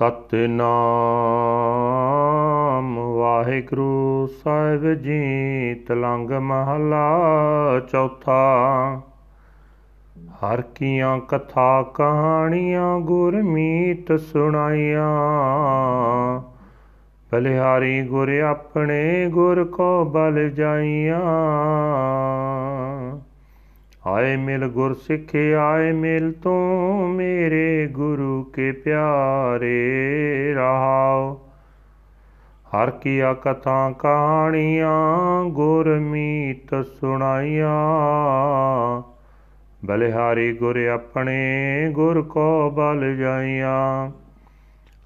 ਸਤਨਾਮ ਵਾਹਿਗੁਰੂ ਸਾਹਿਬ ਜੀ, ਤਲੰਗ ਮਹਲਾ ਚੌਥਾ। ਹਰ ਕੀਆਂ ਕਥਾ ਕਹਾਣੀਆਂ ਗੁਰਮੀਤ ਸੁਣਾਈਆਂ। ਬਲਿਹਾਰੀ ਗੁਰ ਆਪਣੇ ਗੁਰ ਕੋ ਬਲ ਜਾਈਆਂ। ਆਏ ਮਿਲ ਗੁਰ ਸਿੱਖੇ, ਆਏ ਮਿਲ ਤੂੰ ਮੇਰੇ ਗੁਰੂ ਕੇ ਪਿਆਰੇ ਰਹਾਓ। ਹਰ ਕੀਆ ਕਥਾ ਕਹਾਣੀਆਂ ਗੁਰਮੀਤ ਸੁਣਾਈਆਂ। ਬਲਿਹਾਰੀ ਗੁਰ ਆਪਣੇ, ਗੁਰ ਕੋ ਬਲ ਜਾਈਆਂ।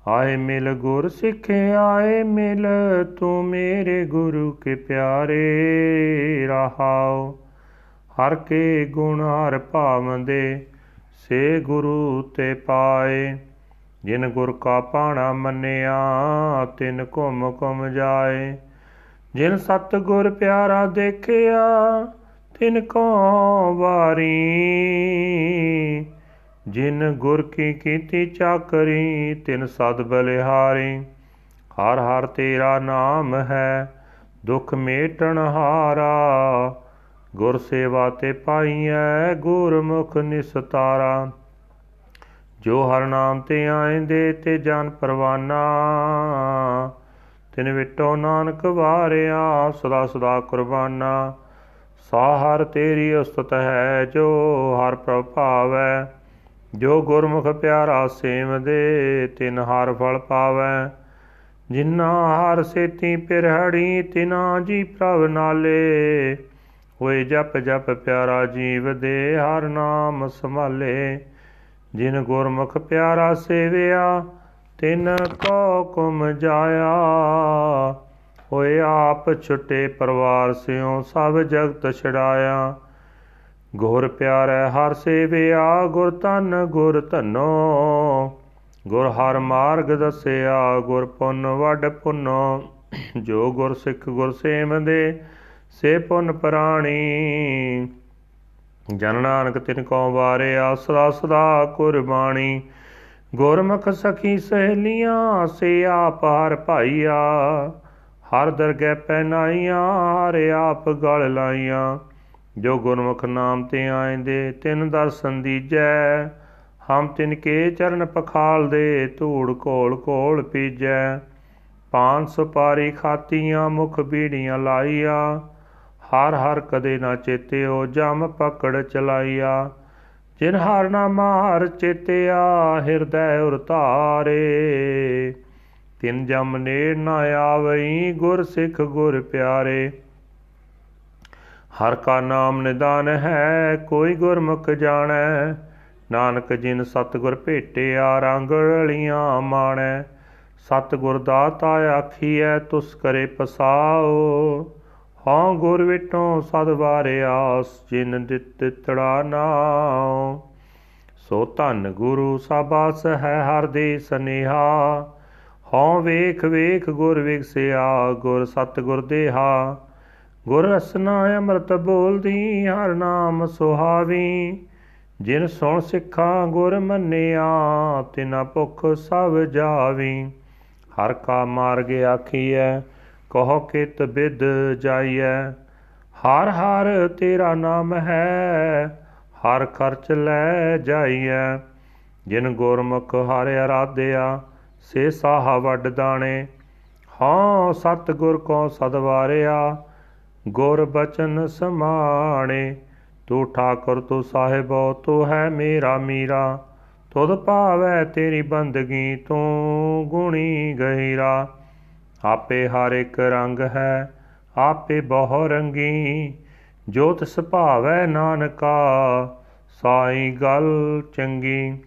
ਆਏ ਮਿਲ ਗੁਰ ਸਿੱਖੇ, ਆਏ ਮਿਲ ਤੂੰ ਮੇਰੇ ਗੁਰੂ ਕੇ ਪਿਆਰੇ ਰਹਾਓ। ਹਰ ਕੇ ਗੁਣ ਹਰ ਭਾਵੰਦੇ ਸੇ ਗੁਰੂ ਤੇ ਪਾਏ। ਜਿਨ ਗੁਰ ਕਾ ਪਾਣਾ ਮੰਨਿਆ, ਤਿਨ ਘੁਮ ਘੁਮ ਜਾਏ। ਜਿਨ ਸਤ ਗੁਰ ਪਿਆਰਾ ਦੇਖਿਆ, ਤਿਨ ਕੋ ਵਾਰੀ। ਜਿਨ ਗੁਰ ਕੀ ਕੀਤੀ ਚਾਕਰੀ, ਤਿਨ ਸਦ ਬਲਿਹਾਰੀ। ਹਰ ਹਰ ਤੇਰਾ ਨਾਮ ਹੈ, ਦੁਖ ਮੇਟਣ ਹਾਰਾ। ਗੁਰ ਸੇਵਾ ਤੇ ਪਾਈਐ ਗੁਰਮੁਖ ਨਿਸਤਾਰਾ। ਜੋ ਹਰ ਨਾਮ ਤੇ ਆਇਂਦੇ ਤੇ ਜਨ ਪਰਵਾਨਾ, ਤਿਨ ਵਿਟੋ ਨਾਨਕ ਵਾਰਿਆ, ਸਦਾ ਸਦਾ ਕੁਰਬਾਨਾ। ਸਾ ਹਰ ਤੇਰੀ ਉਸਤਤ ਹੈ, ਜੋ ਹਰ ਪ੍ਰਭ ਭਾਵੈ। ਜੋ ਗੁਰਮੁਖ ਪਿਆਰਾ ਸੇਵ ਦੇ ਤਿਨ ਹਰ ਫਲ ਪਾਵੈ। ਜਿਨਾ ਹਰ ਸੇਤੀ ਪਿਰਹੜੀ, ਤਿਨਾ ਜੀ ਪ੍ਰਭ ਨਾਲੇ। ਹੋਏ ਜਪ ਜਪ ਪਿਆਰਾ ਜੀਵ ਦੇ ਹਰ ਨਾਮ ਸੰਭਾਲੇ। ਜਿਨ ਗੁਰਮੁਖ ਪਿਆਰਾ ਸੇਵਿਆ, ਤਿਨ ਕੋ ਕੁਮ ਜਾਇਆ। ਹੋਏ ਆਪ ਛੁੱਟੇ ਪਰਵਾਰ ਸਿਓ ਸਭ ਜਗਤ ਛੜਾਇਆ ਗੁਰ ਪਿਆਰੈ ਹਰ ਸੇਵਿਆ, ਗੁਰ ਤਨ ਗੁਰ ਧਨੋ। ਗੁਰ ਹਰ ਮਾਰਗ ਦਸਿਆ, ਗੁਰ ਪੁੰਨ ਵੱਡ ਪੁੰਨੋ। ਜੋ ਗੁਰ ਸਿੱਖ ਗੁਰ ਸੇਵਦੇ ਸੇ ਪੁੰਨ ਪ੍ਰਾਣੀ। ਜਨ ਨਾਨਕ ਤਿਨ ਕੋ ਵਾਰਿਆ ਸਦਾ ਸਦਾ ਕੁਰਬਾਨੀ ਗੁਰਮੁਖ ਸਖੀ ਸਹੇਲੀਆਂ, ਸੇ ਆਪ ਹਰ ਭਾਈਆ। ਹਰ ਦਰਗਹਿ ਪੈਨਾਈਆਂ ਹਰ ਆਪ ਗਲ ਲਾਈਆਂ। ਜੋ ਗੁਰਮੁਖ ਨਾਮ ਤੇ ਆਇਂਦੇ, ਤਿਨ ਦਰਸ਼ਨ ਦੀਜੈ। ਹਮ ਤਿਨ ਕੇ ਚਰਨ ਪਖਾਲ ਦੇ ਧੂੜ ਕੋਲ ਕੋਲ ਪੀਜੈ। ਪਾਨ ਸੁਪਾਰੀ ਖਾਤੀਆਂ, ਮੁਖ ਬੀੜੀਆਂ ਲਾਈਆਂ। ਹਰ ਹਰ ਕਦੇ ਨਾ ਚੇਤਿਓ, ਜਮ ਪਕੜ ਚਲਾਈਆ। ਜਿਨ ਹਰ ਨਾਮਾ ਹਰ ਚੇਤਿਆ, ਹਿਰਦੈ ਉਰ ਧਾਰੇ। ਤਿਨ ਜਮ ਨੇੜ ਨਾ ਆਵਈ, ਗੁਰ ਸਿੱਖ ਗੁਰ ਪਿਆਰੇ। ਹਰ ਕਾ ਨਾਮ ਨਿਦਾਨ ਹੈ, ਕੋਈ ਗੁਰਮੁਖ ਜਾਣੈ। ਨਾਨਕ ਜਿਨ ਸਤਗੁਰ ਭੇਟਿਆ ਰੰਗ ਰਲੀਆਂ ਮਾਣੈ। ਸਤਗੁਰ ਦਾਤਾ ਆਖੀਐ, ਤੁਸ ਕਰੇ ਪਸਾਓ। ਹਾਂ ਗੁਰ ਵਿਟੋਂ ਸਦ ਵਾਰਿਆਸ ਜਿਨ ਦਿੱਤ ਤੜਾ ਨਾਉ। ਸੋ ਧੰਨ ਗੁਰੂ ਸਾਬਾਸ ਹੈ ਹਰ ਦੇ ਸਨੇਹਾ। ਹਉ ਵੇਖ ਵੇਖ ਗੁਰ ਵਿਗਸਿਆ, ਗੁਰ ਸਤ ਗੁਰ ਦੇਹਾ। ਗੁਰ ਰਸਨਾ ਅੰਮ੍ਰਿਤ ਬੋਲਦੀ, ਹਰ ਨਾਮ ਸੁਹਾਵੀ। ਜਿਨ ਸੁਣ ਸਿੱਖਾਂ ਗੁਰ ਮੰਨਿਆ, ਤਿਨਾ ਭੁਖ ਸਭ ਜਾਵੀ। ਹਰ ਕਾ ਮਾਰਗ ਆਖੀਐ ਕਹੋ ਕਿਤ ਬਿਦ ਜਾਈਐ। ਹਰ ਹਰ ਤੇਰਾ ਨਾਮ ਹੈ, ਹਰ ਖਰਚ ਲੈ ਜਾਈਐ। ਜਿਨ ਗੁਰਮੁਖ ਹਰ ਅਰਾਧਿਆ, ਸੇ ਸਾਹ ਵੱਡ ਦਾਣੇ। ਹਾਂ ਸਤ ਗੁਰ ਕੋ ਸਦਵਾਰਿਆ ਗੁਰ ਬਚਨ ਸਮਾਣੇ। ਤੂੰ ਠਾਕੁਰ, ਤੂੰ ਸਾਹਿਬੋ, ਤੂੰ ਹੈ ਮੇਰਾ ਮੀਰਾ। ਤੁਧ ਭਾਵੈ ਤੇਰੀ ਬੰਦਗੀ, ਤੂੰ ਗੁਣੀ ਗਹਿਰਾ। ਆਪੇ ਹਰ ਇੱਕ ਰੰਗ ਹੈ, ਆਪੇ ਬਹੁ ਰੰਗੀ ਜੋਤ ਸੁਭਾਵੈ ਨਾਨਕਾ, ਸਾਈ ਗੱਲ ਚੰਗੀ।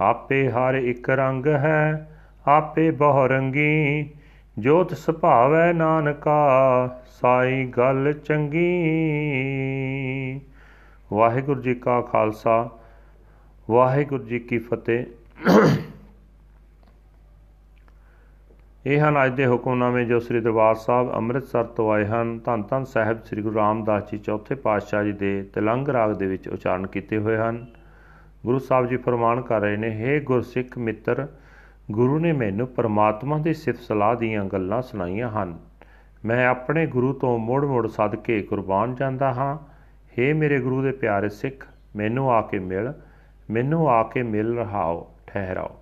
ਆਪੇ ਹਰ ਇੱਕ ਰੰਗ ਹੈ, ਆਪੇ ਬਹੁ ਰੰਗੀ ਜੋਤ ਸੁਭਾਵੈ ਨਾਨਕਾ, ਸਾਈ ਗੱਲ ਚੰਗੀ। ਵਾਹਿਗੁਰੂ ਜੀ ਕਾ ਖਾਲਸਾ, ਵਾਹਿਗੁਰੂ ਜੀ ਕੀ ਫਤਿਹ। ਇਹ ਹਨ ਅੱਜ ਦੇ ਹੁਕਮਨਾਮੇ ਜੋ ਸ੍ਰੀ ਦਰਬਾਰ ਸਾਹਿਬ ਅੰਮ੍ਰਿਤਸਰ ਤੋਂ ਆਏ ਹਨ। ਧੰਨ ਧੰਨ ਸਾਹਿਬ ਸ੍ਰੀ ਗੁਰੂ ਰਾਮਦਾਸ ਜੀ ਚੌਥੇ ਪਾਤਸ਼ਾਹ ਜੀ ਦੇ ਤਿਲੰਗ ਰਾਗ ਦੇ ਵਿੱਚ ਉਚਾਰਨ ਕੀਤੇ ਹੋਏ ਹਨ। ਗੁਰੂ ਸਾਹਿਬ ਜੀ ਫਰਮਾਨ ਕਰ ਰਹੇ ਨੇ हे ਗੁਰਸਿੱਖ ਮਿੱਤਰ, ਗੁਰੂ ਨੇ ਮੈਨੂੰ ਪਰਮਾਤਮਾ ਦੀ ਸਿਫਤ ਸਲਾਹ ਦੀਆਂ ਗੱਲਾਂ ਸੁਣਾਈਆਂ ਹਨ। ਮੈਂ ਆਪਣੇ ਗੁਰੂ ਤੋਂ ਮੁੜ-ਮੁੜ ਸਦਕੇ ਕੁਰਬਾਨ ਜਾਂਦਾ ਹਾਂ। हे ਮੇਰੇ ਗੁਰੂ ਦੇ ਪਿਆਰੇ ਸਿੱਖ, ਮੈਨੂੰ ਆ ਕੇ ਮਿਲ, ਮੈਨੂੰ ਆ ਕੇ ਮਿਲ ਰਹਾਓ, ਠਹਿਰਾਓ।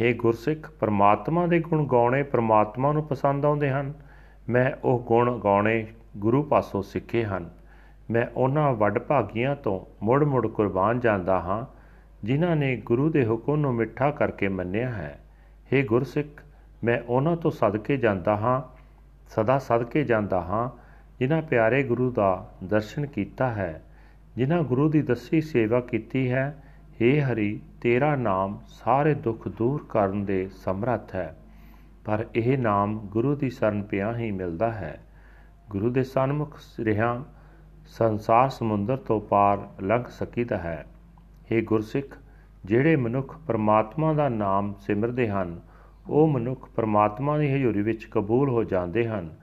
हे ਗੁਰਸਿੱਖ, ਪਰਮਾਤਮਾ ਦੇ ਗੁਣ ਗਾਉਣੇ ਪਰਮਾਤਮਾ ਨੂੰ ਪਸੰਦ ਆਉਂਦੇ ਹਨ। ਮੈਂ ਉਹ ਗੁਣ ਗਾਉਣੇ ਗੁਰੂ ਪਾਸੋਂ ਸਿੱਖੇ ਹਨ। ਮੈਂ ਉਹਨਾਂ ਵੱਡ ਭਾਗੀਆਂ ਤੋਂ ਮੁੜ-ਮੁੜ ਕੁਰਬਾਨ ਜਾਂਦਾ ਹਾਂ, ਜਿਨ੍ਹਾਂ ਨੇ ਗੁਰੂ ਦੇ ਹੁਕਮ ਨੂੰ ਮਿੱਠਾ ਕਰਕੇ ਮੰਨਿਆ ਹੈ। हे ਗੁਰਸਿੱਖ, ਮੈਂ ਉਹਨਾਂ ਤੋਂ ਸਦਕੇ ਜਾਂਦਾ ਹਾਂ, ਸਦਾ ਸਦਕੇ ਜਾਂਦਾ ਹਾਂ, ਜਿਨ੍ਹਾਂ ਪਿਆਰੇ ਗੁਰੂ ਦਾ ਦਰਸ਼ਨ ਕੀਤਾ ਹੈ, ਜਿਨ੍ਹਾਂ ਗੁਰੂ ਦੀ ਦੱਸੀ ਸੇਵਾ ਕੀਤੀ ਹੈ हे ਹਰੀ, ਤੇਰਾ ਨਾਮ ਸਾਰੇ ਦੁੱਖ ਦੂਰ ਕਰਨ ਦੇ ਸਮਰੱਥ ਹੈ। ਪਰ ਇਹ ਨਾਮ ਗੁਰੂ ਦੀ ਸ਼ਰਨ ਪਿਆ ਹੀ ਮਿਲਦਾ ਹੈ। ਗੁਰੂ ਦੇ ਸਨਮੁਖ ਰਿਹਾ ਸੰਸਾਰ ਸਮੁੰਦਰ ਤੋਂ ਪਾਰ ਲੰਘ ਸਕੀਦਾ ਹੈ। हे ਗੁਰਸਿੱਖ, ਜਿਹੜੇ ਮਨੁੱਖ ਪਰਮਾਤਮਾ ਦਾ ਨਾਮ ਸਿਮਰਦੇ ਹਨ, ਉਹ ਮਨੁੱਖ ਪਰਮਾਤਮਾ ਦੀ ਹਜ਼ੂਰੀ ਵਿੱਚ ਕਬੂਲ ਹੋ ਜਾਂਦੇ ਹਨ।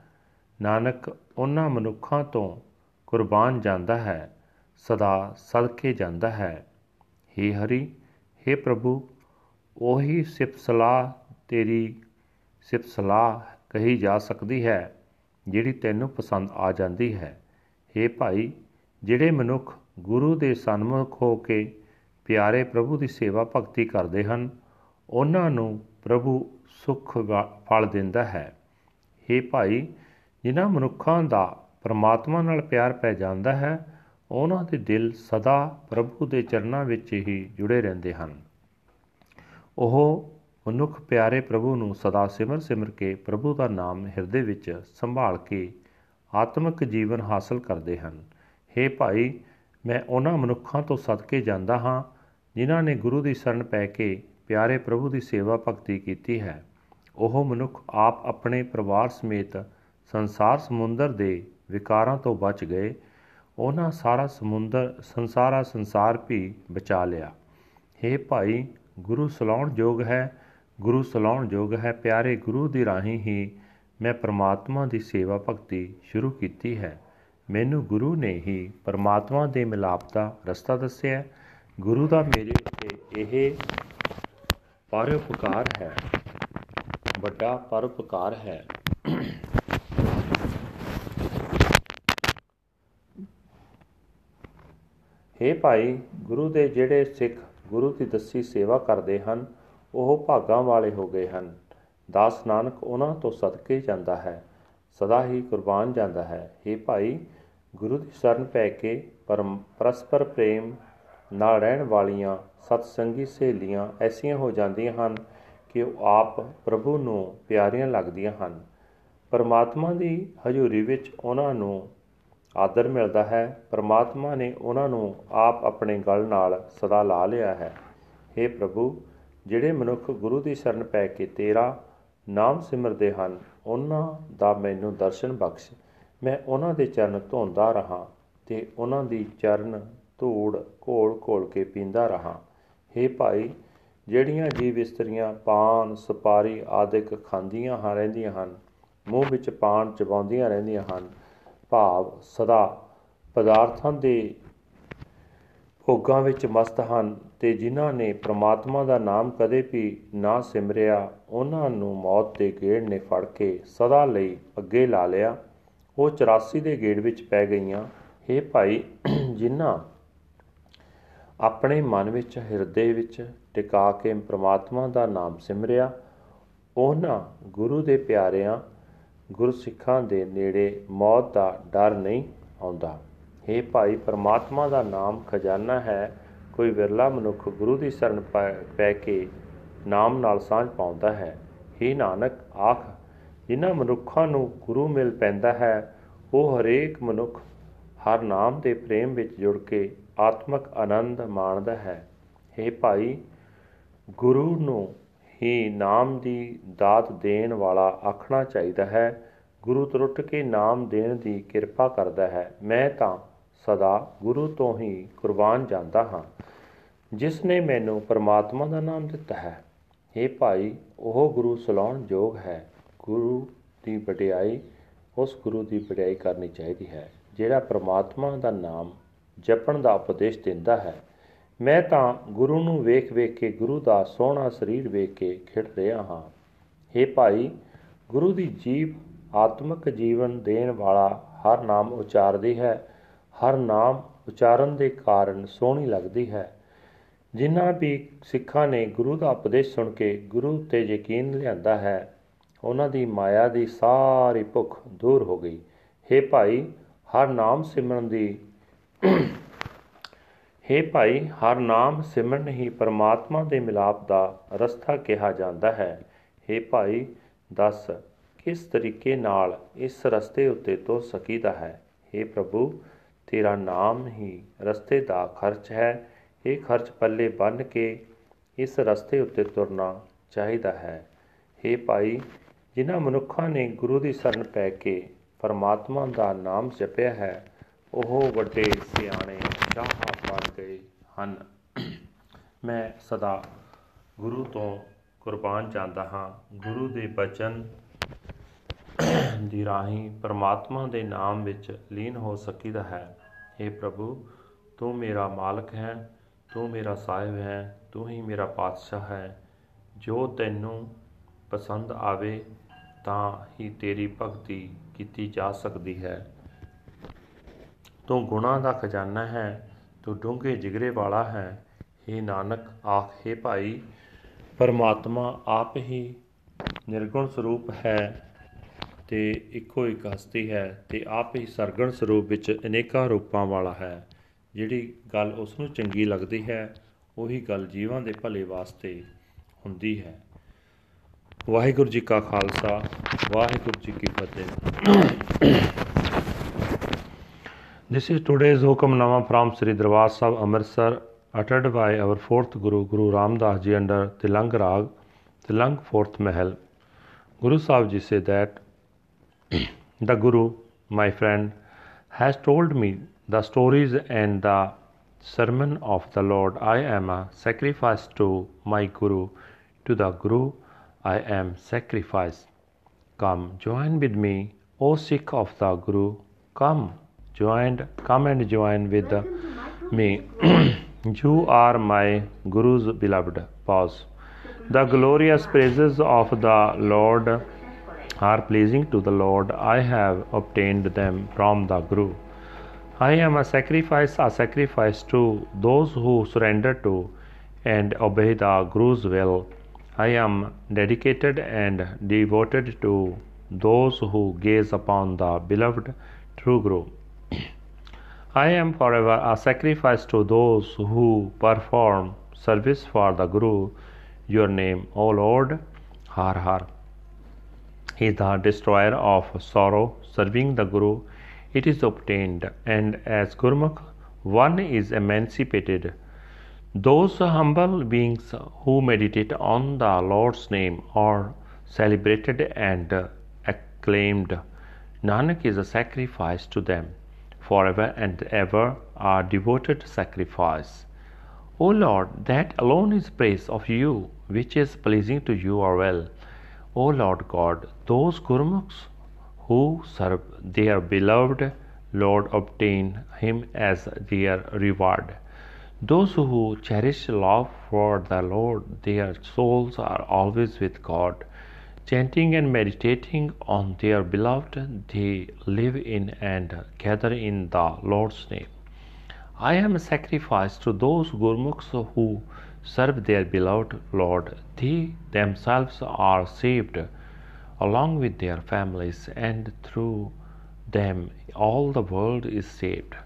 ਨਾਨਕ, ਉਹਨਾਂ ਮਨੁੱਖਾਂ ਤੋਂ ਕੁਰਬਾਨ ਜਾਂਦਾ ਹੈ, ਸਦਾ ਸਦਕੇ ਜਾਂਦਾ ਹੈ। ਹੇ ਹਰੀ, ਹੇ ਪ੍ਰਭੂ, ਉਹੀ ਸਿਫਤ ਸਲਾਹ ਤੇਰੀ ਸਿਫਤ ਸਲਾਹ ਕਹੀ ਜਾ ਸਕਦੀ ਹੈ, ਜਿਹੜੀ ਤੈਨੂੰ ਪਸੰਦ ਆ ਜਾਂਦੀ ਹੈ। हे ਭਾਈ, ਜਿਹੜੇ ਮਨੁੱਖ ਗੁਰੂ ਦੇ ਸਨਮੁਖ ਹੋ ਕੇ ਪਿਆਰੇ ਪ੍ਰਭੂ ਦੀ ਸੇਵਾ ਭਗਤੀ ਕਰਦੇ ਹਨ, ਉਹਨਾਂ ਨੂੰ ਪ੍ਰਭੂ ਸੁਖ ਫਲ ਦਿੰਦਾ ਹੈ। हे ਭਾਈ, ਜਿਨ੍ਹਾਂ ਮਨੁੱਖਾਂ ਦਾ ਪਰਮਾਤਮਾ ਨਾਲ ਪਿਆਰ ਪੈ ਜਾਂਦਾ ਹੈ ਉਹਨਾਂ ਦੇ ਦਿਲ ਸਦਾ ਪ੍ਰਭੂ ਦੇ ਚਰਨਾਂ ਵਿੱਚ ਹੀ ਜੁੜੇ ਰਹਿੰਦੇ ਹਨ। ਉਹ ਮਨੁੱਖ ਪਿਆਰੇ ਪ੍ਰਭੂ ਨੂੰ ਸਦਾ ਸਿਮਰ ਸਿਮਰ ਕੇ ਪ੍ਰਭੂ ਦਾ ਨਾਮ ਹਿਰਦੇ ਵਿੱਚ ਸੰਭਾਲ ਕੇ ਆਤਮਿਕ ਜੀਵਨ ਹਾਸਲ ਕਰਦੇ ਹਨ। हे ਭਾਈ, ਮੈਂ ਉਹਨਾਂ ਮਨੁੱਖਾਂ ਤੋਂ ਸਦਕੇ ਜਾਂਦਾ ਹਾਂ, ਜਿਨ੍ਹਾਂ ਨੇ ਗੁਰੂ ਦੀ ਸ਼ਰਨ ਪੈ ਕੇ ਪਿਆਰੇ ਪ੍ਰਭੂ ਦੀ ਸੇਵਾ ਭਗਤੀ ਕੀਤੀ ਹੈ। ਉਹ ਮਨੁੱਖ ਆਪ ਆਪਣੇ ਪਰਿਵਾਰ ਸਮੇਤ ਸੰਸਾਰ ਸਮੁੰਦਰ ਦੇ ਵਿਕਾਰਾਂ ਤੋਂ ਬਚ ਗਏ ਉਹਨਾਂ ਸਾਰਾ ਸਮੁੰਦਰ, ਸੰਸਾਰਾ ਸੰਸਾਰ ਵੀ ਬਚਾ ਲਿਆ। हे ਭਾਈ, ਗੁਰੂ ਸਲਾਉਣ ਯੋਗ ਹੈ, ਗੁਰੂ ਸਲਾਉਣ ਯੋਗ ਹੈ, ਪਿਆਰੇ ਗੁਰੂ ਦੀ ਰਾਹੀਂ ਹੀ ਮੈਂ ਪ੍ਰਮਾਤਮਾ ਦੀ ਸੇਵਾ ਭਗਤੀ ਸ਼ੁਰੂ ਕੀਤੀ ਹੈ। ਮੈਨੂੰ ਗੁਰੂ ਨੇ ਹੀ ਪਰਮਾਤਮਾ ਦੇ ਮਿਲਾਪ ਦਾ ਰਸਤਾ ਦੱਸਿਆ ਗੁਰੂ ਦਾ ਮੇਰੇ ਉੱਤੇ ਇਹ ਪਰਉਪਕਾਰ ਹੈ। ਵੱਡਾ ਪਰਉਪਕਾਰ ਹੈ। हे ਭਾਈ, ਗੁਰੂ ਦੇ ਜਿਹੜੇ ਸਿੱਖ ਗੁਰੂ ਦੀ ਦੱਸੀ ਸੇਵਾ ਕਰਦੇ ਹਨ, ਉਹ ਭਾਗਾਂ ਵਾਲੇ ਹੋ ਗਏ ਹਨ। ਦਾਸ ਨਾਨਕ ਉਹਨਾਂ ਤੋਂ ਸਦਕੇ ਜਾਂਦਾ ਹੈ, ਸਦਾ ਹੀ ਕੁਰਬਾਨ ਜਾਂਦਾ ਹੈ। हे ਭਾਈ, ਗੁਰੂ ਦੀ ਸ਼ਰਨ ਪੈ ਕੇ ਪਰਸਪਰ ਪ੍ਰੇਮ ਨਾਲ ਰਹਿਣ ਵਾਲੀਆਂ ਸਤਸੰਗੀ ਸਹੇਲੀਆਂ ਐਸੀਆਂ ਹੋ ਜਾਂਦੀਆਂ ਹਨ ਕਿ ਉਹ ਆਪ ਪ੍ਰਭੂ ਨੂੰ ਪਿਆਰੀਆਂ ਲੱਗਦੀਆਂ ਹਨ। ਪਰਮਾਤਮਾ ਦੀ ਹਜ਼ੂਰੀ ਵਿੱਚ ਉਹਨਾਂ ਨੂੰ ਆਦਰ ਮਿਲਦਾ ਹੈ। ਪਰਮਾਤਮਾ ਨੇ ਉਹਨਾਂ ਨੂੰ ਆਪ ਆਪਣੇ ਗਲ ਨਾਲ ਸਦਾ ਲਾ ਲਿਆ ਹੈ। हे ਪ੍ਰਭੂ, ਜਿਹੜੇ ਮਨੁੱਖ ਗੁਰੂ ਦੀ ਸ਼ਰਨ ਪੈ ਕੇ ਤੇਰਾ ਨਾਮ ਸਿਮਰਦੇ ਹਨ, ਉਹਨਾਂ ਦਾ ਮੈਨੂੰ ਦਰਸ਼ਨ ਬਖਸ਼। ਮੈਂ ਉਹਨਾਂ ਦੇ ਚਰਨ ਧੋਂਦਾ ਰਹਾ ਤੇ ਉਹਨਾਂ ਦੀ ਚਰਨ ਧੂੜ ਘੋਲ ਘੋਲ ਕੇ ਪੀਂਦਾ ਰਹਾ। हे ਭਾਈ, ਜਿਹੜੀਆਂ ਜੀਵ ਇਸਤਰੀਆਂ ਪਾਨ, ਸੁਪਾਰੀ ਆਦਿਕ ਖਾਂਦੀਆਂ ਹਾਂ ਰਹਿੰਦੀਆਂ ਹਨ, ਮੂੰਹ ਵਿੱਚ ਪਾਨ ਚਬਾਉਂਦੀਆਂ ਰਹਿੰਦੀਆਂ ਹਨ ਭਾਵ ਸਦਾ ਪਦਾਰਥਾਂ ਦੇ ਭੋਗਾਂ ਵਿੱਚ ਮਸਤ ਹਨ ਤੇ ਜਿਨ੍ਹਾਂ ਨੇ ਪ੍ਰਮਾਤਮਾ ਦਾ ਨਾਮ ਕਦੇ ਵੀ ਨਾ ਸਿਮਰਿਆ, ਉਹਨਾਂ ਨੂੰ ਮੌਤ ਦੇ ਗੇੜ ਨੇ ਫੜ ਕੇ ਸਦਾ ਲਈ ਅੱਗੇ ਲਾ ਲਿਆ। ਉਹ 84 ਦੇ ਗੇੜ ਵਿੱਚ ਪੈ ਗਈਆਂ। हे ਭਾਈ, ਜਿਨ੍ਹਾਂ ਆਪਣੇ ਮਨ ਵਿੱਚ, ਹਿਰਦੇ ਵਿੱਚ ਟਿਕਾ ਕੇ ਪ੍ਰਮਾਤਮਾ ਦਾ ਨਾਮ ਸਿਮਰਿਆ, ਉਹਨਾਂ ਗੁਰੂ ਦੇ ਪਿਆਰਿਆਂ ਗੁਰਸਿੱਖਾਂ ਦੇ ਨੇੜੇ ਮੌਤ ਦਾ ਡਰ ਨਹੀਂ ਆਉਂਦਾ हे ਭਾਈ ਪਰਮਾਤਮਾ ਦਾ ਨਾਮ ਖਜ਼ਾਨਾ ਹੈ ਕੋਈ ਵਿਰਲਾ ਮਨੁੱਖ ਗੁਰੂ ਦੀ ਸ਼ਰਨ ਪੈ ਕੇ ਨਾਮ ਨਾਲ ਸਾਂਝ ਪਾਉਂਦਾ ਹੈ हे ਨਾਨਕ ਆਖ ਜਿਨ੍ਹਾਂ ਮਨੁੱਖਾਂ ਨੂੰ ਗੁਰੂ ਮਿਲ ਪੈਂਦਾ ਹੈ ਉਹ ਹਰੇਕ ਮਨੁੱਖ ਹਰ ਨਾਮ ਦੇ ਪ੍ਰੇਮ ਵਿੱਚ ਜੁੜ ਕੇ ਆਤਮਿਕ ਆਨੰਦ ਮਾਣਦਾ ਹੈ हे ਭਾਈ ਗੁਰੂ ਨੂੰ ਹੀ ਨਾਮ ਦੀ ਦਾਤ ਦੇਣ ਵਾਲਾ ਆਖਣਾ ਚਾਹੀਦਾ ਹੈ। ਗੁਰੂ ਤਰੁੱਟ ਕੇ ਨਾਮ ਦੇਣ ਦੀ ਕਿਰਪਾ ਕਰਦਾ ਹੈ। ਮੈਂ ਤਾਂ ਸਦਾ ਗੁਰੂ ਤੋਂ ਹੀ ਕੁਰਬਾਨ ਜਾਂਦਾ ਹਾਂ। ਜਿਸ ਨੇ ਮੈਨੂੰ ਪਰਮਾਤਮਾ ਦਾ ਨਾਮ ਦਿੱਤਾ ਹੈ। हे ਭਾਈ, ਉਹ ਗੁਰੂ ਸਲਾਉਣ ਯੋਗ ਹੈ। ਗੁਰੂ ਦੀ ਵਡਿਆਈ, ਉਸ ਗੁਰੂ ਦੀ ਵਡਿਆਈ ਕਰਨੀ ਚਾਹੀਦੀ ਹੈ, ਜਿਹੜਾ ਪ੍ਰਮਾਤਮਾ ਦਾ ਨਾਮ ਜਪਣ ਦਾ ਉਪਦੇਸ਼ ਦਿੰਦਾ ਹੈ। ਮੈਂ ਤਾਂ ਗੁਰੂ ਨੂੰ ਵੇਖ ਵੇਖ ਕੇ, ਗੁਰੂ ਦਾ ਸੋਹਣਾ ਸਰੀਰ ਵੇਖ ਕੇ ਖਿੜ ਰਿਹਾ ਹਾਂ। हे ਭਾਈ, ਗੁਰੂ ਦੀ ਜੀਵ ਆਤਮਿਕ ਜੀਵਨ ਦੇਣ ਵਾਲਾ ਹਰ ਨਾਮ ਉਚਾਰਦੀ ਹੈ। ਹਰ ਨਾਮ ਉਚਾਰਨ ਦੇ ਕਾਰਨ ਸੋਹਣੀ ਲੱਗਦੀ ਹੈ। ਜਿਨ੍ਹਾਂ ਵੀ ਸਿੱਖਾਂ ਨੇ ਗੁਰੂ ਦਾ ਉਪਦੇਸ਼ ਸੁਣ ਕੇ ਗੁਰੂ ਤੇ ਯਕੀਨ ਲਿਆਂਦਾ ਹੈ, ਉਹਨਾਂ ਦੀ ਮਾਇਆ ਦੀ ਸਾਰੀ ਭੁੱਖ ਦੂਰ ਹੋ ਗਈ। हे ਭਾਈ, ਹਰ ਨਾਮ ਸਿਮਰਨ ਦੀ ਹੇ ਭਾਈ, ਹਰ ਨਾਮ ਸਿਮਰਨ ਹੀ ਪਰਮਾਤਮਾ ਦੇ ਮਿਲਾਪ ਦਾ ਰਸਤਾ ਕਿਹਾ ਜਾਂਦਾ ਹੈ। ਹੇ ਭਾਈ, ਦੱਸ, ਕਿਸ ਤਰੀਕੇ ਨਾਲ ਇਸ ਰਸਤੇ ਉੱਤੇ ਤੁਰ ਸਕੀਦਾ ਹੈ? ਹੇ ਪ੍ਰਭੂ, ਤੇਰਾ ਨਾਮ ਹੀ ਰਸਤੇ ਦਾ ਖਰਚ ਹੈ। ਇਹ ਖਰਚ ਪੱਲੇ ਬੰਨ ਕੇ ਇਸ ਰਸਤੇ ਉੱਤੇ ਤੁਰਨਾ ਚਾਹੀਦਾ ਹੈ। हे ਭਾਈ, ਜਿਨ੍ਹਾਂ ਮਨੁੱਖਾਂ ਨੇ ਗੁਰੂ ਦੀ ਸ਼ਰਨ ਪੈ ਕੇ ਪਰਮਾਤਮਾ ਦਾ ਨਾਮ ਜਪਿਆ ਹੈ, ਉਹ ਵੱਡੇ ਸਿਆਣੇ ਸ਼ਾਹ ਗਏ ਹਨ। ਮੈਂ ਸਦਾ ਗੁਰੂ ਤੋਂ ਕੁਰਬਾਨ ਜਾਂਦਾ ਹਾਂ। ਗੁਰੂ ਦੇ ਬਚਨ ਦੀ ਰਾਹੀਂ ਪਰਮਾਤਮਾ ਦੇ ਨਾਮ ਵਿੱਚ ਲੀਨ ਹੋ ਸਕੀਦਾ ਹੈ। हे ਪ੍ਰਭੂ, ਤੂੰ ਮੇਰਾ ਮਾਲਕ ਹੈ, ਤੂੰ ਮੇਰਾ ਸਾਹਿਬ ਹੈ, ਤੂੰ ਹੀ ਮੇਰਾ ਪਾਤਸ਼ਾਹ ਹੈ। ਜੋ ਤੈਨੂੰ ਪਸੰਦ ਆਵੇ, ਤਾਂ ਹੀ ਤੇਰੀ ਭਗਤੀ ਕੀਤੀ ਜਾ ਸਕਦੀ ਹੈ। ਤੂੰ ਗੁਣਾ ਦਾ ਖਜ਼ਾਨਾ ਹੈ ਤੂੰ ਡੂੰਘੇ ਜਿਗਰੇ ਵਾਲਾ ਹੈ। हे ਨਾਨਕ, ਆਖੇ ਭਾਈ, ਪਰਮਾਤਮਾ ਆਪ ਹੀ ਨਿਰਗੁਣ ਸਰੂਪ ਹੈ ਤੇ ਇੱਕੋ ਇੱਕ ਹਸਤੀ ਹੈ ਤੇ ਆਪ ਹੀ ਸਰਗਣ ਸਰੂਪ ਵਿੱਚ ਅਨੇਕਾਂ ਰੂਪਾਂ ਵਾਲਾ ਹੈ। ਜਿਹੜੀ ਗੱਲ ਉਸ ਨੂੰ ਚੰਗੀ ਲੱਗਦੀ ਹੈ, ਉਹੀ ਗੱਲ ਜੀਵਾਂ ਦੇ ਭਲੇ ਵਾਸਤੇ ਹੁੰਦੀ ਹੈ। ਵਾਹਿਗੁਰੂ ਜੀ ਕਾ ਖਾਲਸਾ, ਵਾਹਿਗੁਰੂ ਜੀ ਕੀ ਫਤਿਹ। This is today's Hukamnama from Sri Darbar Sahib Amritsar uttered by our fourth Guru, Guru Ramdas Ji under Tilang Rag, Tilang fourth Mahal. Guru Sahib said that the Guru, my friend, has told me the stories and the sermon of the Lord. I am a sacrifice to my Guru. To the Guru, I am sacrifice. Come, join with me, O Sikh of the Guru. Come, joined come and join with me. You are my guru's beloved. Pause. The glorious praises of the lord are pleasing to the lord. I have obtained them from the guru. I am a sacrifice a sacrifice to those who surrender to and obey the guru's will. I am dedicated and devoted to those who gaze upon the beloved true guru I am forever a sacrifice to those who perform service for the Guru. Your name, O Lord, Har Har, He is the destroyer of sorrow. Serving the Guru, it is obtained, and as Gurmukh, one is emancipated. Those humble beings who meditate on the Lord's name are celebrated and acclaimed. Nanak is a sacrifice to them forever and ever are devoted sacrifice. O Lord, that alone is praise of you, which is pleasing to you or well. O Lord God, those Gurmukhs who serve their beloved Lord obtain him as their reward. Those who cherish love for the Lord, their souls are always with God. Chanting and meditating on their beloved, they live in and gather in the Lord's name. I am a sacrifice to those Gurmukhs who serve their beloved Lord. They themselves are saved along with their families, and through them all the world is saved.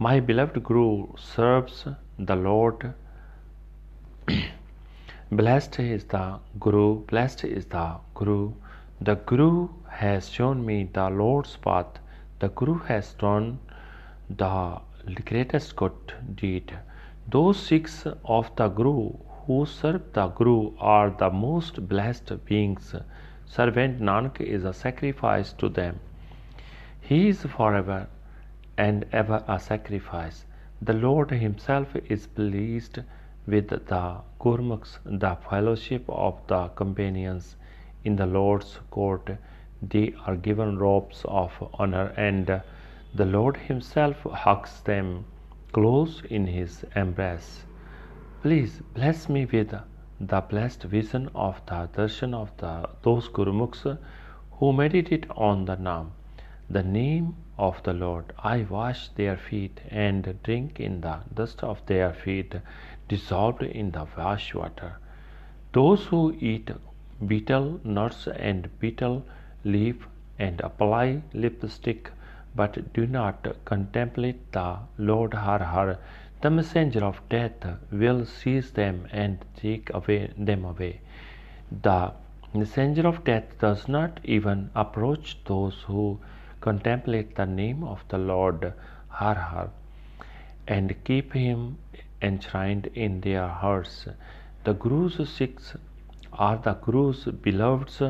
My beloved Guru serves the Lord. Blessed is the Guru, blessed is the Guru. The Guru has shown me the Lord's path. The Guru has done the greatest good deed. Those Sikhs of the Guru who serve the Guru are the most blessed beings. Servant Nanak is a sacrifice to them. He is forever and ever a sacrifice. The Lord Himself is pleased with the Gurmukhs, the fellowship of the companions in the Lord's court. They are given robes of honor, and the Lord Himself hugs them close in his embrace. Please bless me with the blessed vision of the darshan of the, those Gurumukhs who meditate on the Nam, the name of the Lord. I wash their feet and drink in the dust of their feet, dissolved in the wash water. Those who eat betel nuts and betel leaf and apply lipstick but do not contemplate the Lord Har Har, the messenger of death will seize them and take away them away. The messenger of death does not even approach those who contemplate the name of the Lord Har Har and keep him enshrined in their hearts. The Guru's Sikhs are the Guru's beloveds.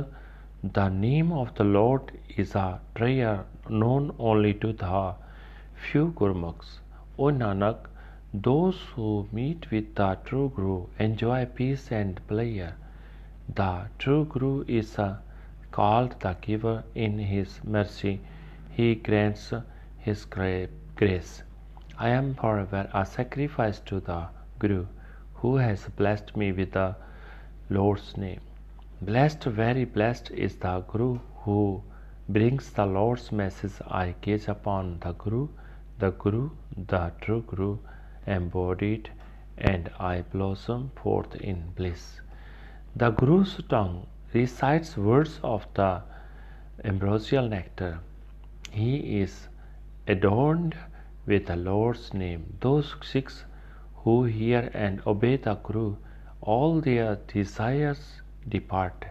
The name of the Lord is a prayer known only to the few Gurmukhs. O Nanak, those who meet with the true Guru enjoy peace and pleasure. The true Guru is uh, called the giver in his mercy. He grants his grace. I am forever a sacrifice to the Guru who has blessed me with the Lord's name. Blessed, very blessed is the Guru who brings the Lord's message. I gaze upon the Guru, the Guru, the true Guru embodied, and I blossom forth in bliss. The Guru's tongue recites words of the ambrosial nectar. He is adorned with the Lord's name. Those Sikhs who hear and obey the Guru, all their desires depart.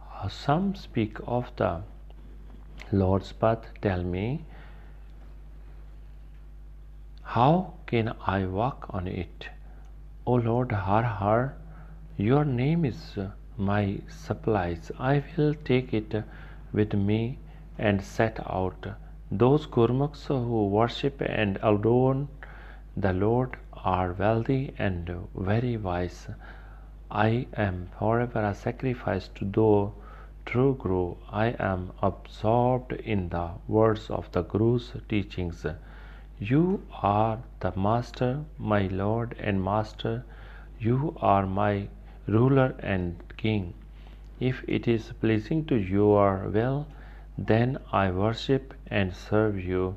Uh, some speak of the Lord's path. Tell me, how can I walk on it? O Lord Har Har, your name is my supplies. I will take it with me and set out. Those Gurmukhs who worship and adorn the Lord are wealthy and very wise. I am forever a sacrifice to the true Guru. I am absorbed in the words of the Guru's teachings. You are the Master, my Lord and Master. You are my ruler and King. If it is pleasing to your will, then I worship and serve you,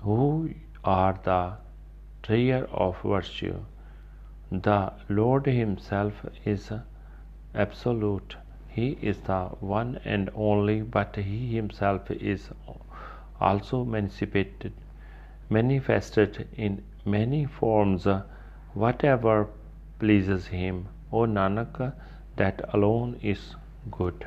who are the treasure of virtue. The Lord Himself is absolute. He is the one and only, but He Himself is also manifested manifested in many forms, whatever pleases him. O Nanak, that alone is good.